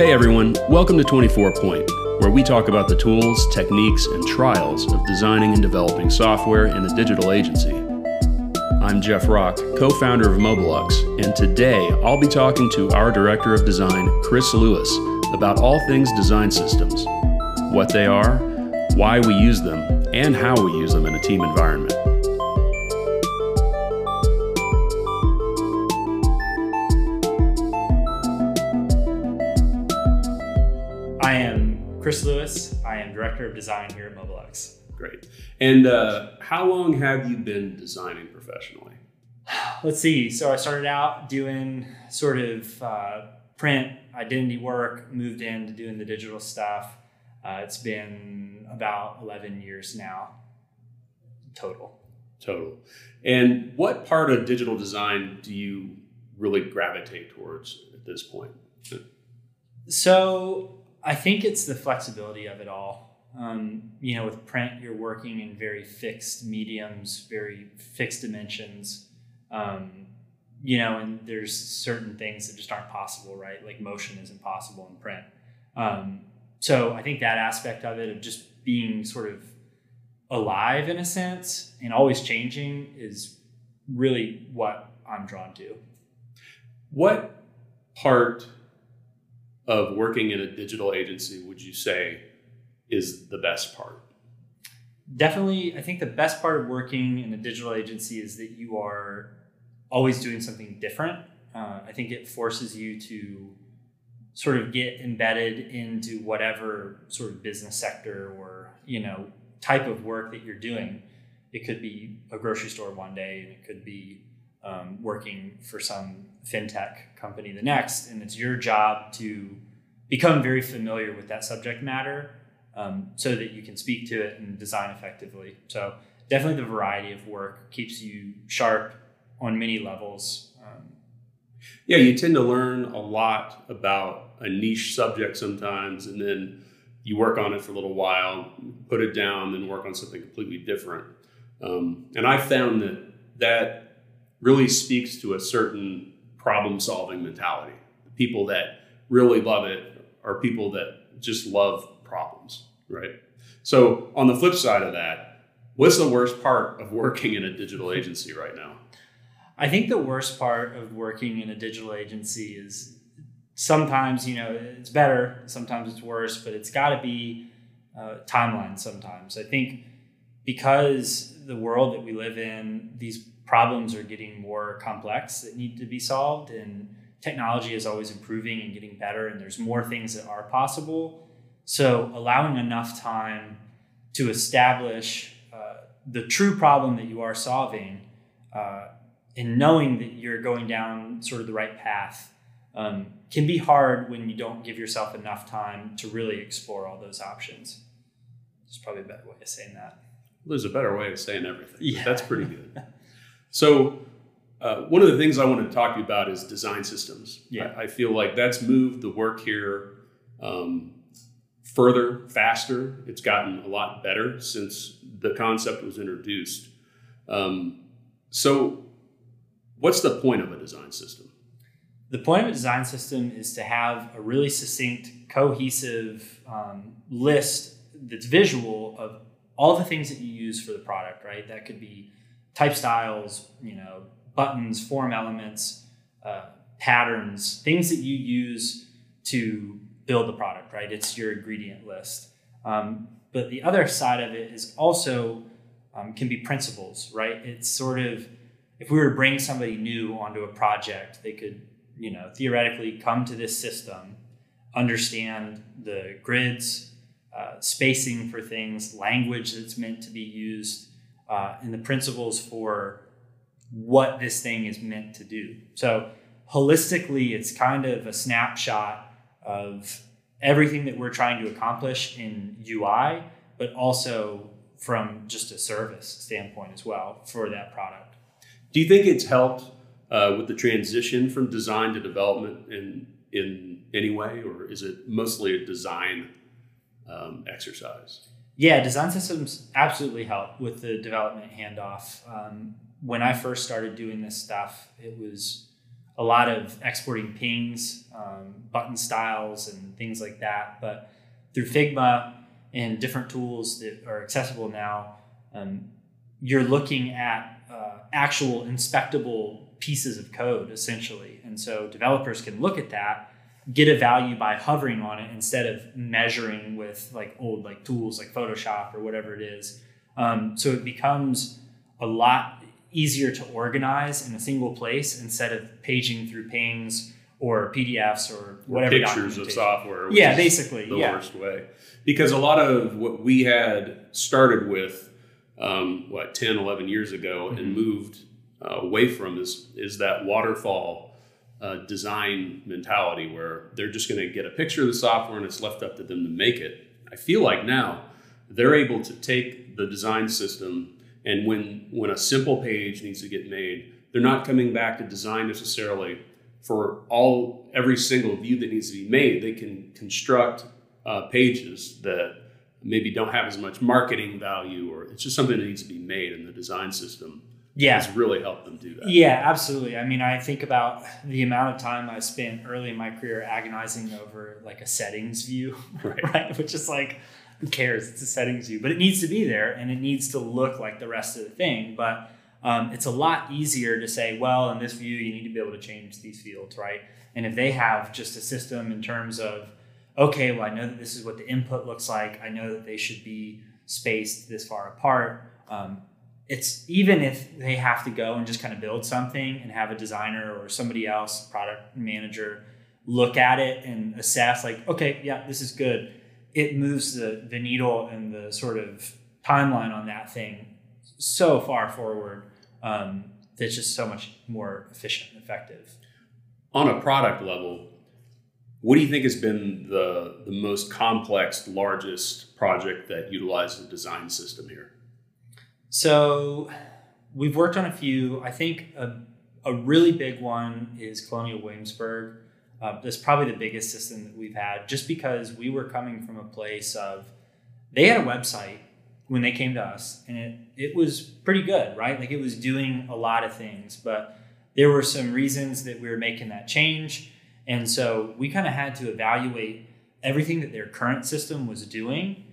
Hey everyone, welcome to 24 Point, where we talk about the tools, techniques, and trials of designing and developing software in a digital agency. I'm Jeff Rock, co founder of Mobelux, and today I'll be talking to our Director of Design, Chris Lewis, about all things design systems what they are, why we use them, and how we use them in a team environment. Chris Lewis. I am Director of Design here at Mobelux. Great. And uh, how long have you been designing professionally? Let's see. So I started out doing sort of uh, print identity work, moved into doing the digital stuff. Uh, it's been about 11 years now total. Total. And what part of digital design do you really gravitate towards at this point? So I think it's the flexibility of it all. Um, you know, with print, you're working in very fixed mediums, very fixed dimensions. Um, you know, and there's certain things that just aren't possible, right? Like motion isn't possible in print. Um, so I think that aspect of it, of just being sort of alive in a sense and always changing, is really what I'm drawn to. What part of working in a digital agency would you say is the best part? Definitely, I think the best part of working in a digital agency is that you are always doing something different. Uh, I think it forces you to sort of get embedded into whatever sort of business sector or you know type of work that you're doing. It could be a grocery store one day, and it could be um, working for some fintech company the next, and it's your job to become very familiar with that subject matter um, so that you can speak to it and design effectively. So definitely the variety of work keeps you sharp on many levels. Um, yeah, you tend to learn a lot about a niche subject sometimes, and then you work on it for a little while, put it down, then work on something completely different. Um, and I found that that really speaks to a certain problem solving mentality. The people that really love it are people that just love problems, right? So, on the flip side of that, what's the worst part of working in a digital agency right now? I think the worst part of working in a digital agency is sometimes, you know, it's better, sometimes it's worse, but it's got to be uh, timeline sometimes. I think because the world that we live in, these problems are getting more complex that need to be solved and technology is always improving and getting better and there's more things that are possible. So allowing enough time to establish uh, the true problem that you are solving uh, and knowing that you're going down sort of the right path um, can be hard when you don't give yourself enough time to really explore all those options. It's probably a better way of saying that. There's a better way of saying everything yeah. that's pretty good so uh, one of the things I want to talk to you about is design systems. Yeah. I, I feel like that's moved the work here um, further, faster. It's gotten a lot better since the concept was introduced. Um, so, what's the point of a design system? The point of a design system is to have a really succinct, cohesive um, list that's visual of all the things that you use for the product, right? That could be type styles, you know, buttons, form elements, uh, patterns, things that you use to build the product, right? It's your ingredient list. Um, but the other side of it is also um, can be principles, right? It's sort of if we were to bring somebody new onto a project, they could, you know, theoretically come to this system, understand the grids, uh, spacing for things, language that's meant to be used, uh, and the principles for what this thing is meant to do. So, holistically, it's kind of a snapshot of everything that we're trying to accomplish in UI, but also from just a service standpoint as well for that product. Do you think it's helped uh, with the transition from design to development in in any way, or is it mostly a design um, exercise? Yeah, design systems absolutely help with the development handoff. Um, when I first started doing this stuff, it was a lot of exporting PNGs, um, button styles, and things like that. But through Figma and different tools that are accessible now, um, you're looking at uh, actual inspectable pieces of code essentially. And so developers can look at that, get a value by hovering on it instead of measuring with like old like tools like Photoshop or whatever it is. Um, so it becomes a lot easier to organize in a single place instead of paging through PNGs or PDFs or whatever. Pictures of software. Yeah, basically. The yeah. worst way. Because a lot of what we had started with, um, what, 10, 11 years ago mm-hmm. and moved uh, away from is, is that waterfall uh, design mentality where they're just going to get a picture of the software and it's left up to them to make it. I feel like now they're able to take the design system and when when a simple page needs to get made, they're not coming back to design necessarily for all every single view that needs to be made. They can construct uh, pages that maybe don't have as much marketing value, or it's just something that needs to be made, in the design system yeah. has really helped them do that. Yeah, absolutely. I mean, I think about the amount of time I spent early in my career agonizing over like a settings view, right? right? Which is like who cares? It's a settings view, but it needs to be there and it needs to look like the rest of the thing. But um, it's a lot easier to say, well, in this view, you need to be able to change these fields, right? And if they have just a system in terms of, okay, well, I know that this is what the input looks like. I know that they should be spaced this far apart. Um, it's even if they have to go and just kind of build something and have a designer or somebody else, product manager, look at it and assess, like, okay, yeah, this is good it moves the, the needle and the sort of timeline on that thing so far forward um, that's just so much more efficient and effective. On a product level, what do you think has been the, the most complex, largest project that utilizes the design system here? So we've worked on a few. I think a, a really big one is Colonial Williamsburg. Uh, that's probably the biggest system that we've had, just because we were coming from a place of they had a website when they came to us, and it it was pretty good, right? Like it was doing a lot of things, but there were some reasons that we were making that change, and so we kind of had to evaluate everything that their current system was doing,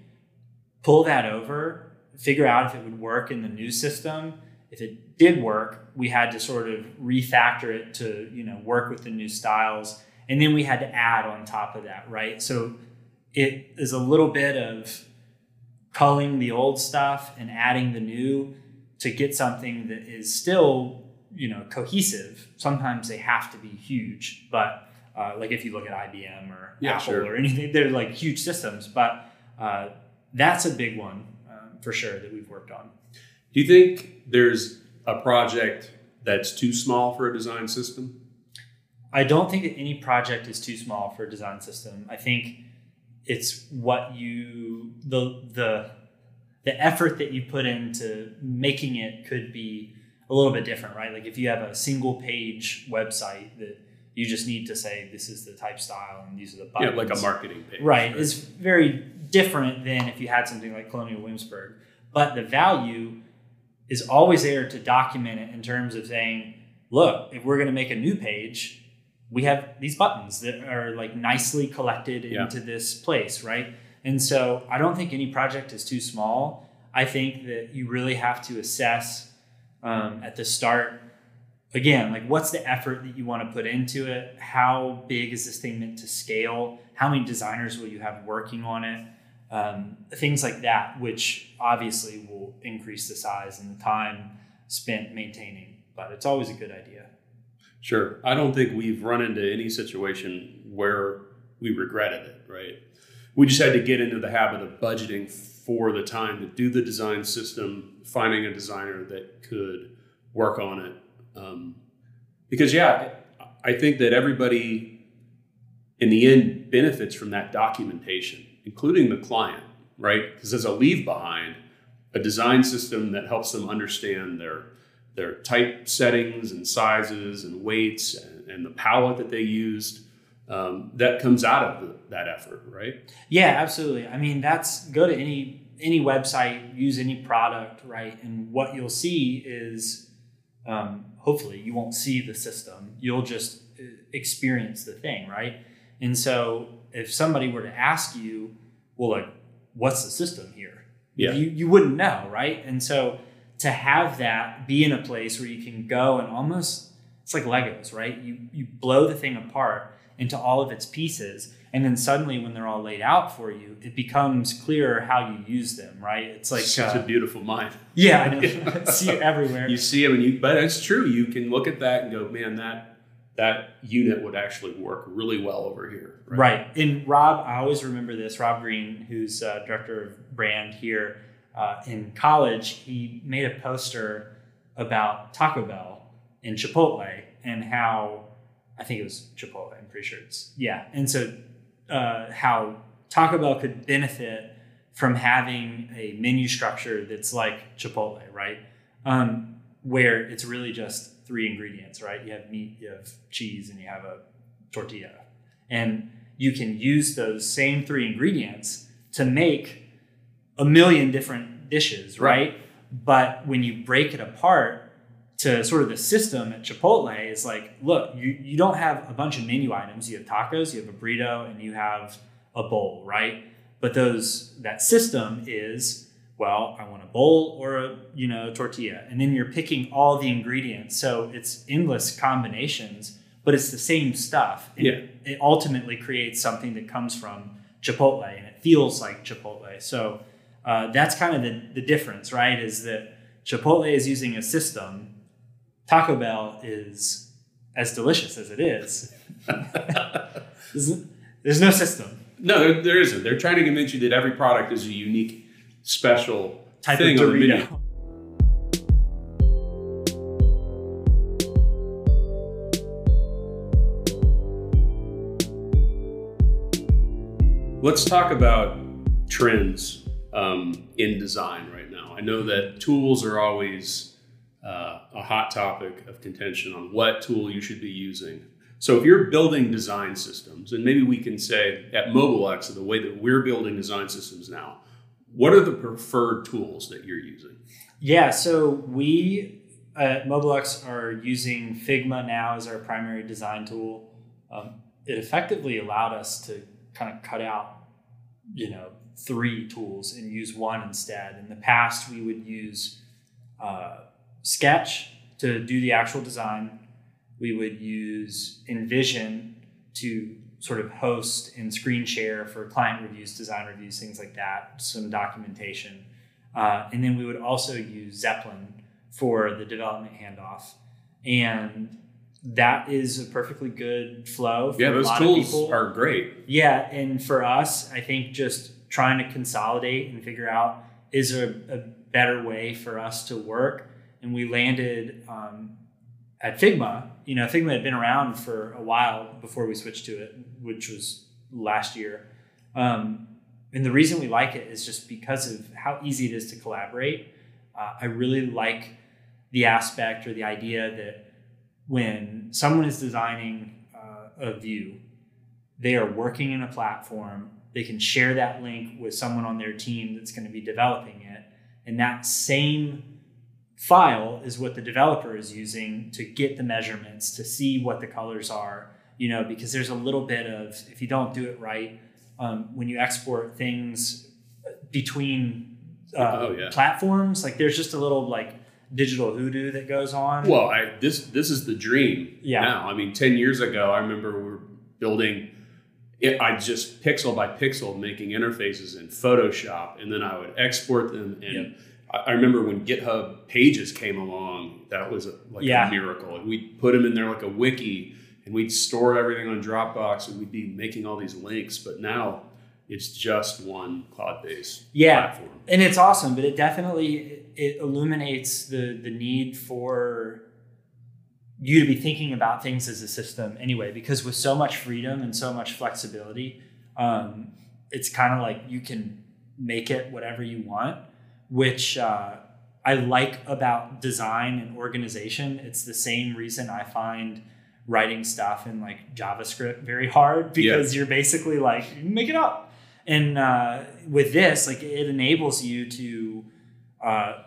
pull that over, figure out if it would work in the new system. If it did work, we had to sort of refactor it to you know work with the new styles and then we had to add on top of that, right? So it is a little bit of culling the old stuff and adding the new to get something that is still, you know, cohesive. Sometimes they have to be huge, but uh, like if you look at IBM or yeah, Apple sure. or anything, they're like huge systems. But uh, that's a big one um, for sure that we've worked on. Do you think there's a project that's too small for a design system? I don't think that any project is too small for a design system. I think it's what you the the the effort that you put into making it could be a little bit different, right? Like if you have a single page website that you just need to say this is the type style and these are the buttons. Yeah, like a marketing page. Right. right. It's very different than if you had something like Colonial Williamsburg. But the value is always there to document it in terms of saying, look, if we're going to make a new page, we have these buttons that are like nicely collected yeah. into this place, right? And so I don't think any project is too small. I think that you really have to assess um, at the start again like what's the effort that you want to put into it how big is this thing meant to scale how many designers will you have working on it um, things like that which obviously will increase the size and the time spent maintaining but it's always a good idea Sure. I don't think we've run into any situation where we regretted it, right? We just had to get into the habit of budgeting for the time to do the design system, finding a designer that could work on it. Um, because, yeah, I think that everybody in the end benefits from that documentation, including the client, right? Because there's a leave behind a design system that helps them understand their their type settings and sizes and weights and, and the palette that they used. Um, that comes out of the, that effort, right? Yeah, absolutely. I mean, that's go to any any website, use any product, right? And what you'll see is, um, hopefully, you won't see the system. You'll just uh, experience the thing, right? And so if somebody were to ask you, well, like, what's the system here? Yeah. You, you wouldn't know, right? And so to have that be in a place where you can go and almost, it's like Legos, right? You, you blow the thing apart into all of its pieces. And then suddenly, when they're all laid out for you, it becomes clearer how you use them, right? It's like, Such uh, a beautiful mind. yeah, I know. see it everywhere. You see them, and you. But it's true. You can look at that and go, man, that that unit would actually work really well over here. Right. And Rob, I always remember this. Rob Green, who's uh, director of brand here uh, in college, he made a poster about Taco Bell and Chipotle and how I think it was Chipotle. I'm pretty sure it's yeah. And so uh, how Taco Bell could benefit from having a menu structure that's like Chipotle, right? Um, where it's really just three ingredients, right? You have meat, you have cheese, and you have a tortilla. And you can use those same three ingredients to make a million different dishes, right? Right. But when you break it apart to sort of the system at Chipotle is like, look, you, you don't have a bunch of menu items. You have tacos, you have a burrito, and you have a bowl, right? But those that system is, well, I want a bowl or a you know tortilla, and then you're picking all the ingredients. So it's endless combinations, but it's the same stuff. And Yeah. It ultimately creates something that comes from Chipotle, and it feels like Chipotle. So uh, that's kind of the, the difference, right? Is that Chipotle is using a system. Taco Bell is as delicious as it is. there's, there's no system. No, there, there isn't. They're trying to convince you that every product is a unique, special Type thing of on the menu. Dorito. Let's talk about trends um, in design right now. I know that tools are always a hot topic of contention on what tool you should be using. So if you're building design systems, and maybe we can say at Mobelux, the way that we're building design systems now, what are the preferred tools that you're using? Yeah, so we at Mobelux are using Figma now as our primary design tool. Um, it effectively allowed us to kind of cut out, you know, three tools and use one instead. In the past, we would use uh, Sketch to do the actual design. We would use InVision to sort of host and screen share for client reviews, design reviews, things like that, some documentation. Uh, and then we would also use Zeplin for the development handoff. And that is a perfectly good flow for Yeah, a those lot tools of people. are great. Yeah, and for us, I think just trying to consolidate and figure out is there a, a better way for us to work. And we landed um, at Figma. You know, Figma had been around for a while before we switched to it, which was last year. Um, and the reason we like it is just because of how easy it is to collaborate. Uh, I really like the aspect or the idea that when someone is designing uh, a view, they are working in a platform. They can share that link with someone on their team that's going to be developing it. And that same file is what the developer is using to get the measurements, to see what the colors are, you know, because there's a little bit of, if you don't do it right, um, when you export things between uh, Oh, yeah. platforms, like there's just a little like digital hoodoo that goes on. Well, I, this this is the dream Yeah. now. I mean, ten years ago, I remember we were building. It, I just pixel by pixel making interfaces in Photoshop, and then I would export them. And Yep. I, remember when GitHub Pages came along, that was a, like Yeah. a miracle. And we'd put them in there like a wiki, and we'd store everything on Dropbox, and we'd be making all these links. But now it's just one cloud based Yeah. platform. and it's awesome but it definitely it illuminates the the need for you to be thinking about things as a system anyway because with so much freedom and so much flexibility um, it's kind of like you can make it whatever you want which uh, i like about design and organization. It's the same reason i find writing stuff in like javascript very hard because you're basically like make it up. And uh, with this like it enables you to uh,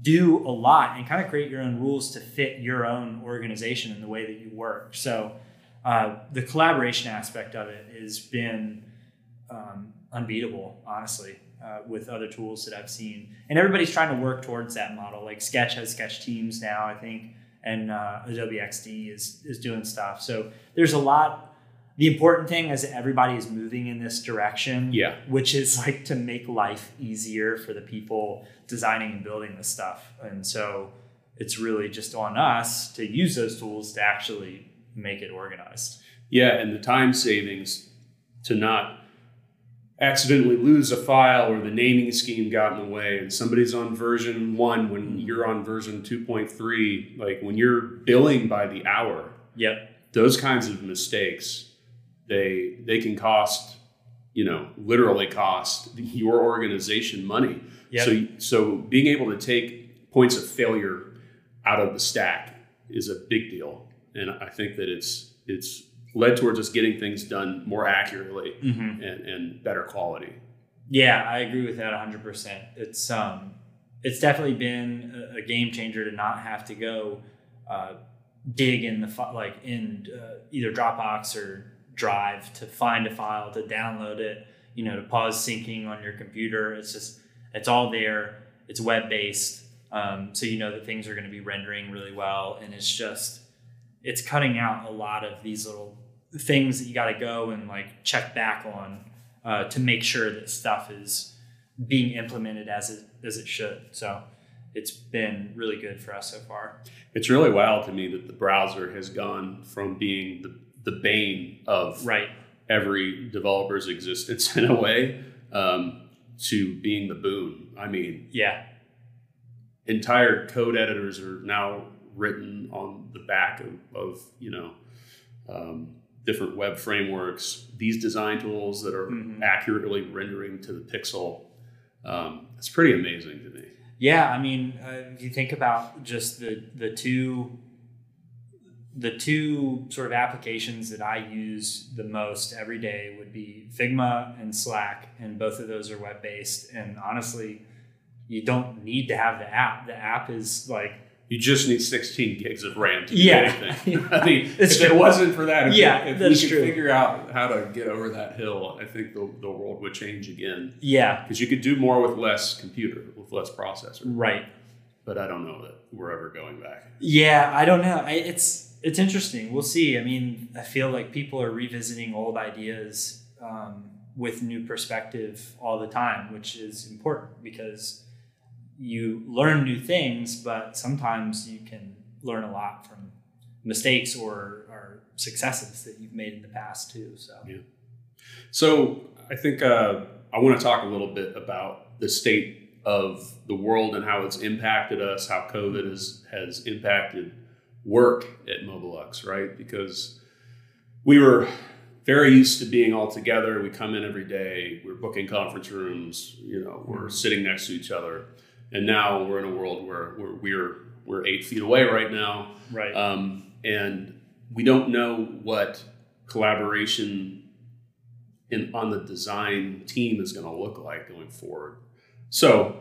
do a lot and kind of create your own rules to fit your own organization and the way that you work. So uh, the collaboration aspect of it has been um, unbeatable, honestly, uh, with other tools that I've seen. And everybody's trying to work towards that model. Like Sketch has Sketch Teams now, I think, and uh, Adobe XD is is doing stuff. So there's a lot. The important thing is that everybody is moving in this direction, Yeah. which is like to make life easier for the people designing and building this stuff. And so it's really just on us to use those tools to actually make it organized. Yeah, and the time savings to not accidentally lose a file or the naming scheme got in the way and somebody's on version 1 when mm-hmm. you're on version 2.3 like when you're billing by the hour Yep. those kinds of mistakes they they can cost you know literally cost your organization money Yep. so so being able to take points of failure out of the stack is a big deal and i think that it's it's led towards us getting things done more accurately Mm-hmm. and, and better quality Yeah, I agree with that 100%. It's um it's definitely been a, game changer to not have to go uh, dig in the like in uh, either Dropbox or Drive to find a file to download it, you know, to pause syncing on your computer. It's just it's all there. It's web based. Um, so you know that things are going to be rendering really well and it's just it's cutting out a lot of these little things that you got to go and like check back on uh, to make sure that stuff is being implemented as it as it should. So it's been really good for us so far. it's really wild to me that the browser has gone from being the, the bane of Right. every developer's existence in a way um, to being the boon. I mean, Yeah. entire code editors are now written on the back of, of you know um, different web frameworks. These design tools that are Mhm. accurately rendering to the pixel. Um, it's pretty amazing to me. Yeah. I mean, uh, if you think about just the the two the two sort of applications that I use the most every day would be Figma and Slack, and both of those are web based. And honestly, you don't need to have the app. The app is like You just need 16 gigs of RAM to do Yeah. anything. I mean, if it wasn't for that, if, Yeah, if that's we could true. figure out how to get over that hill, I think the, the world would change again. yeah, Because you could do more with less computer, with less processor. right. But I don't know that we're ever going back. Yeah, I don't know. I, it's it's interesting. We'll see. I mean, I feel like people are revisiting old ideas um, with new perspective all the time, which is important because you learn new things, but sometimes you can learn a lot from mistakes or, or successes that you've made in the past too. So So I think uh, I want to talk a little bit about the state of the world and how it's impacted us, how COVID has, has impacted work at Mobelux, right? Because we were very used to being all together. We come in every day, we're booking conference rooms, you know, we're sitting next to each other. And now we're in a world where we're, we're, we're eight feet away right now. right, Um, and we don't know what collaboration in, on the design team is going to look like going forward. So,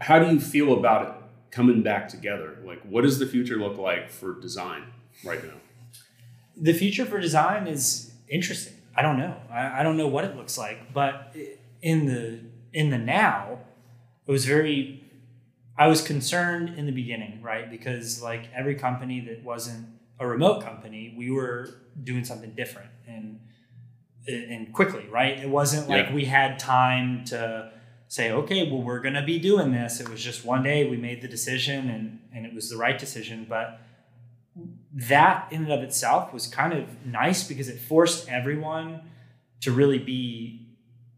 how do you feel about it coming back together? Like, what does the future look like for design right now? the future for design is interesting. I don't know. I, I don't know what it looks like, but in the in the now, it was very. I was concerned in the beginning, right? Because like every company that wasn't a remote company, we were doing something different and and quickly, right? It wasn't like Yeah. we had time to say, okay, well, we're going to be doing this. It was just one day we made the decision and and it was the right decision, but that in and of itself was kind of nice because it forced everyone to really be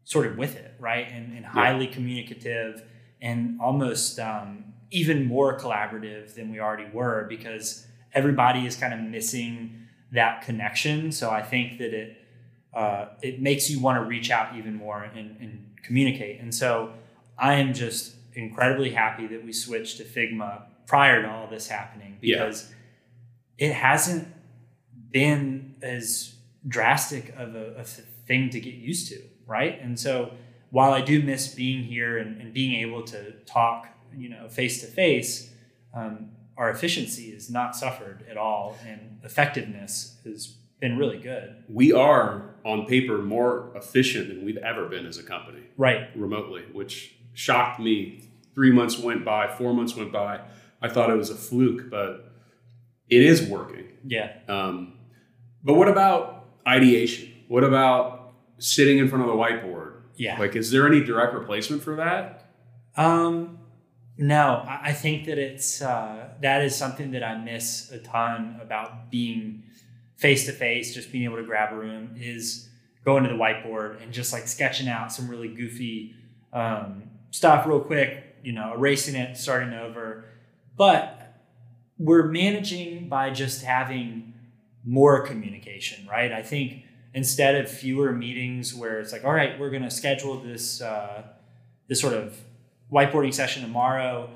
sort of with it, right? And, and highly communicative and almost um, even more collaborative than we already were because everybody is kind of missing that connection. So I think that it uh, it makes you want to reach out even more and, and communicate. And so I am just incredibly happy that we switched to Figma prior to all this happening Yeah. because it hasn't been as drastic of a, of a thing to get used to, right? And so while I do miss being here and, and being able to talk, you know, face to face, um, our efficiency has not suffered at all, and effectiveness has been really good. We are on paper more efficient than we've ever been as a company Right. remotely, which shocked me. Three months went by, four months went by. I thought it was a fluke, but it is working. Yeah. Um, but what about ideation? What about sitting in front of the whiteboard? Yeah. Like, is there any direct replacement for that? Um, no, I I think that it's uh, that is something that I miss a ton about being face to face, just being able to grab a room is going to the whiteboard and just like sketching out some really goofy um, stuff real quick, you know, erasing it, starting over. But we're managing by just having more communication, right? I think instead of fewer meetings where it's like, all right, we're going to schedule this uh, this sort of whiteboarding session tomorrow.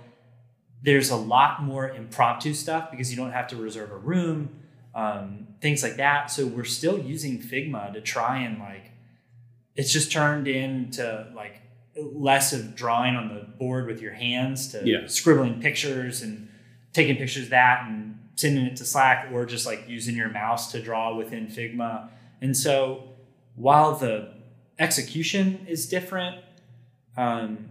There's a lot more impromptu stuff because you don't have to reserve a room, um, things like that. So we're still using Figma to try and like, it's just turned into like less of drawing on the board with your hands to Yeah. scribbling pictures and taking pictures of that and sending it to Slack or just like using your mouse to draw within Figma. And so while the execution is different, um,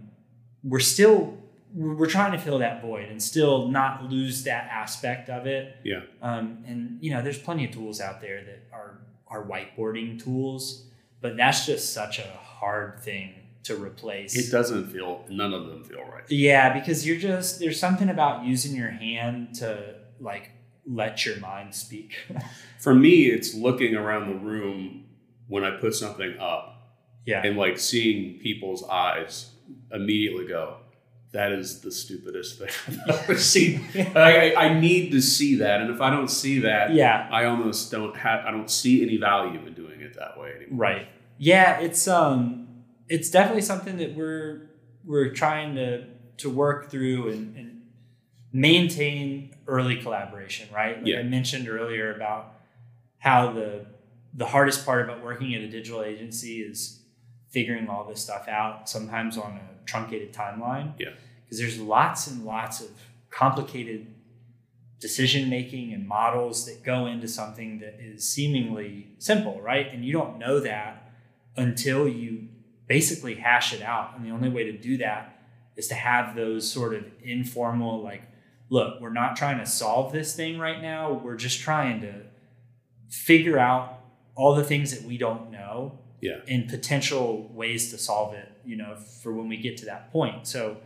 we're still we're trying to fill that void and still not lose that aspect of it. Yeah. Um, and you know, there's plenty of tools out there that are are whiteboarding tools, but that's just such a hard thing to replace. It doesn't feel, none of them feel right. Yeah, because you're just there's something about using your hand to like let your mind speak. For me, it's looking around the room when I put something up yeah. and like seeing people's eyes immediately go, that is the stupidest thing I've ever seen. I, I need to see that. And if I don't see that, Yeah. I almost don't have, I don't see any value in doing it that way anymore. Right. Yeah, it's um it's definitely something that we're we're trying to to work through and, and maintain early collaboration, right? Like Yeah. I mentioned earlier about how the the hardest part about working at a digital agency is figuring all this stuff out, sometimes on a truncated timeline. Yeah. Because there's lots and lots of complicated decision making and models that go into something that is seemingly simple, right? And you don't know that until you basically hash it out. And the only way to do that is to have those sort of informal, like, look, we're not trying to solve this thing right now. We're just trying to figure out all the things that we don't know Yeah. and potential ways to solve it, you know, for when we get to that point. So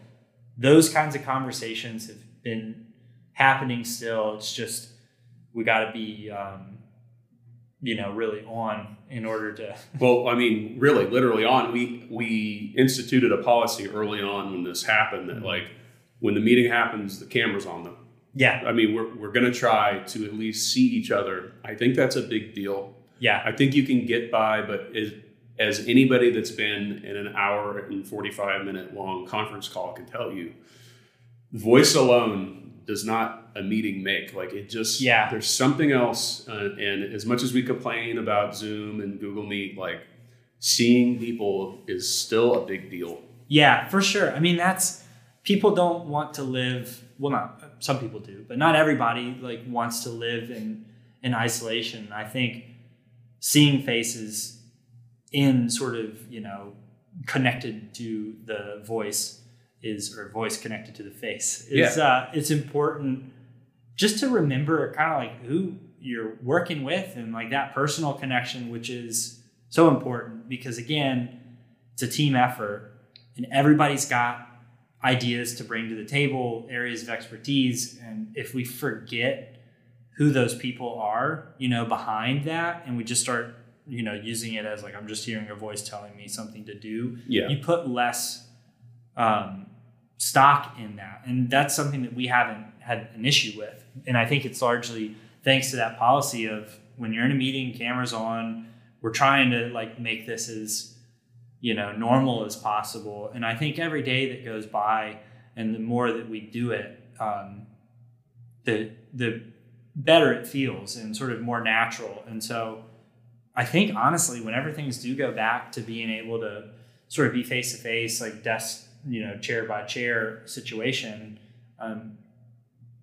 those kinds of conversations have been happening still. It's just we got to be, um, you know, really on in order to. Well, I mean, really, literally on, we, we instituted a policy early on when this happened that like, when the meeting happens, the camera's on them. Yeah, I mean, we're, we're going to try to at least see each other. I think that's a big deal. yeah, I think you can get by, but as, as anybody that's been in an hour and 45 minute long conference call can tell you, voice alone does not a meeting make. Like it just, Yeah. there's something else. Uh, and as much as we complain about Zoom and Google Meet, like seeing people is still a big deal. yeah, for sure. I mean, that's people don't want to live. Well, not some people do, but not everybody like wants to live in in isolation. I think seeing faces in sort of you know connected to the voice is or voice connected to the face is uh, it's important just to remember kind of like who you're working with and like that personal connection which is so important because again it's a team effort and everybody's got ideas to bring to the table areas of expertise and if we forget who those people are you know behind that and we just start you know using it as like i'm just hearing a voice telling me something to do Yeah. you put less um, stock in that and that's something that we haven't had an issue with and i think it's largely thanks to that policy of when you're in a meeting cameras on we're trying to like make this as you know normal as possible and i think every day that goes by and the more that we do it um, the the better it feels and sort of more natural and so i think honestly whenever things do go back to being able to sort of be face to face like desk you know chair by chair situation um,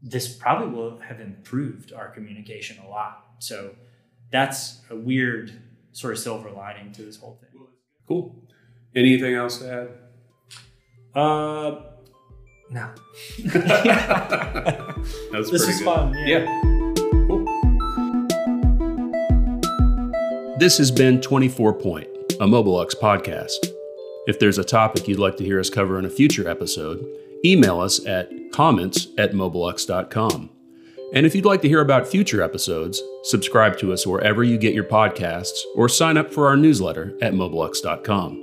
this probably will have improved our communication a lot. So that's a weird sort of silver lining to this whole thing. Cool. Anything else to add? Uh, no. That's this pretty is good. fun. Yeah. Yeah. Cool. This has been 24 Point, a Mobelux podcast. If there's a topic you'd like to hear us cover in a future episode, email us at comments at mobelux.com. And if you'd like to hear about future episodes, subscribe to us wherever you get your podcasts or sign up for our newsletter at mobelux.com.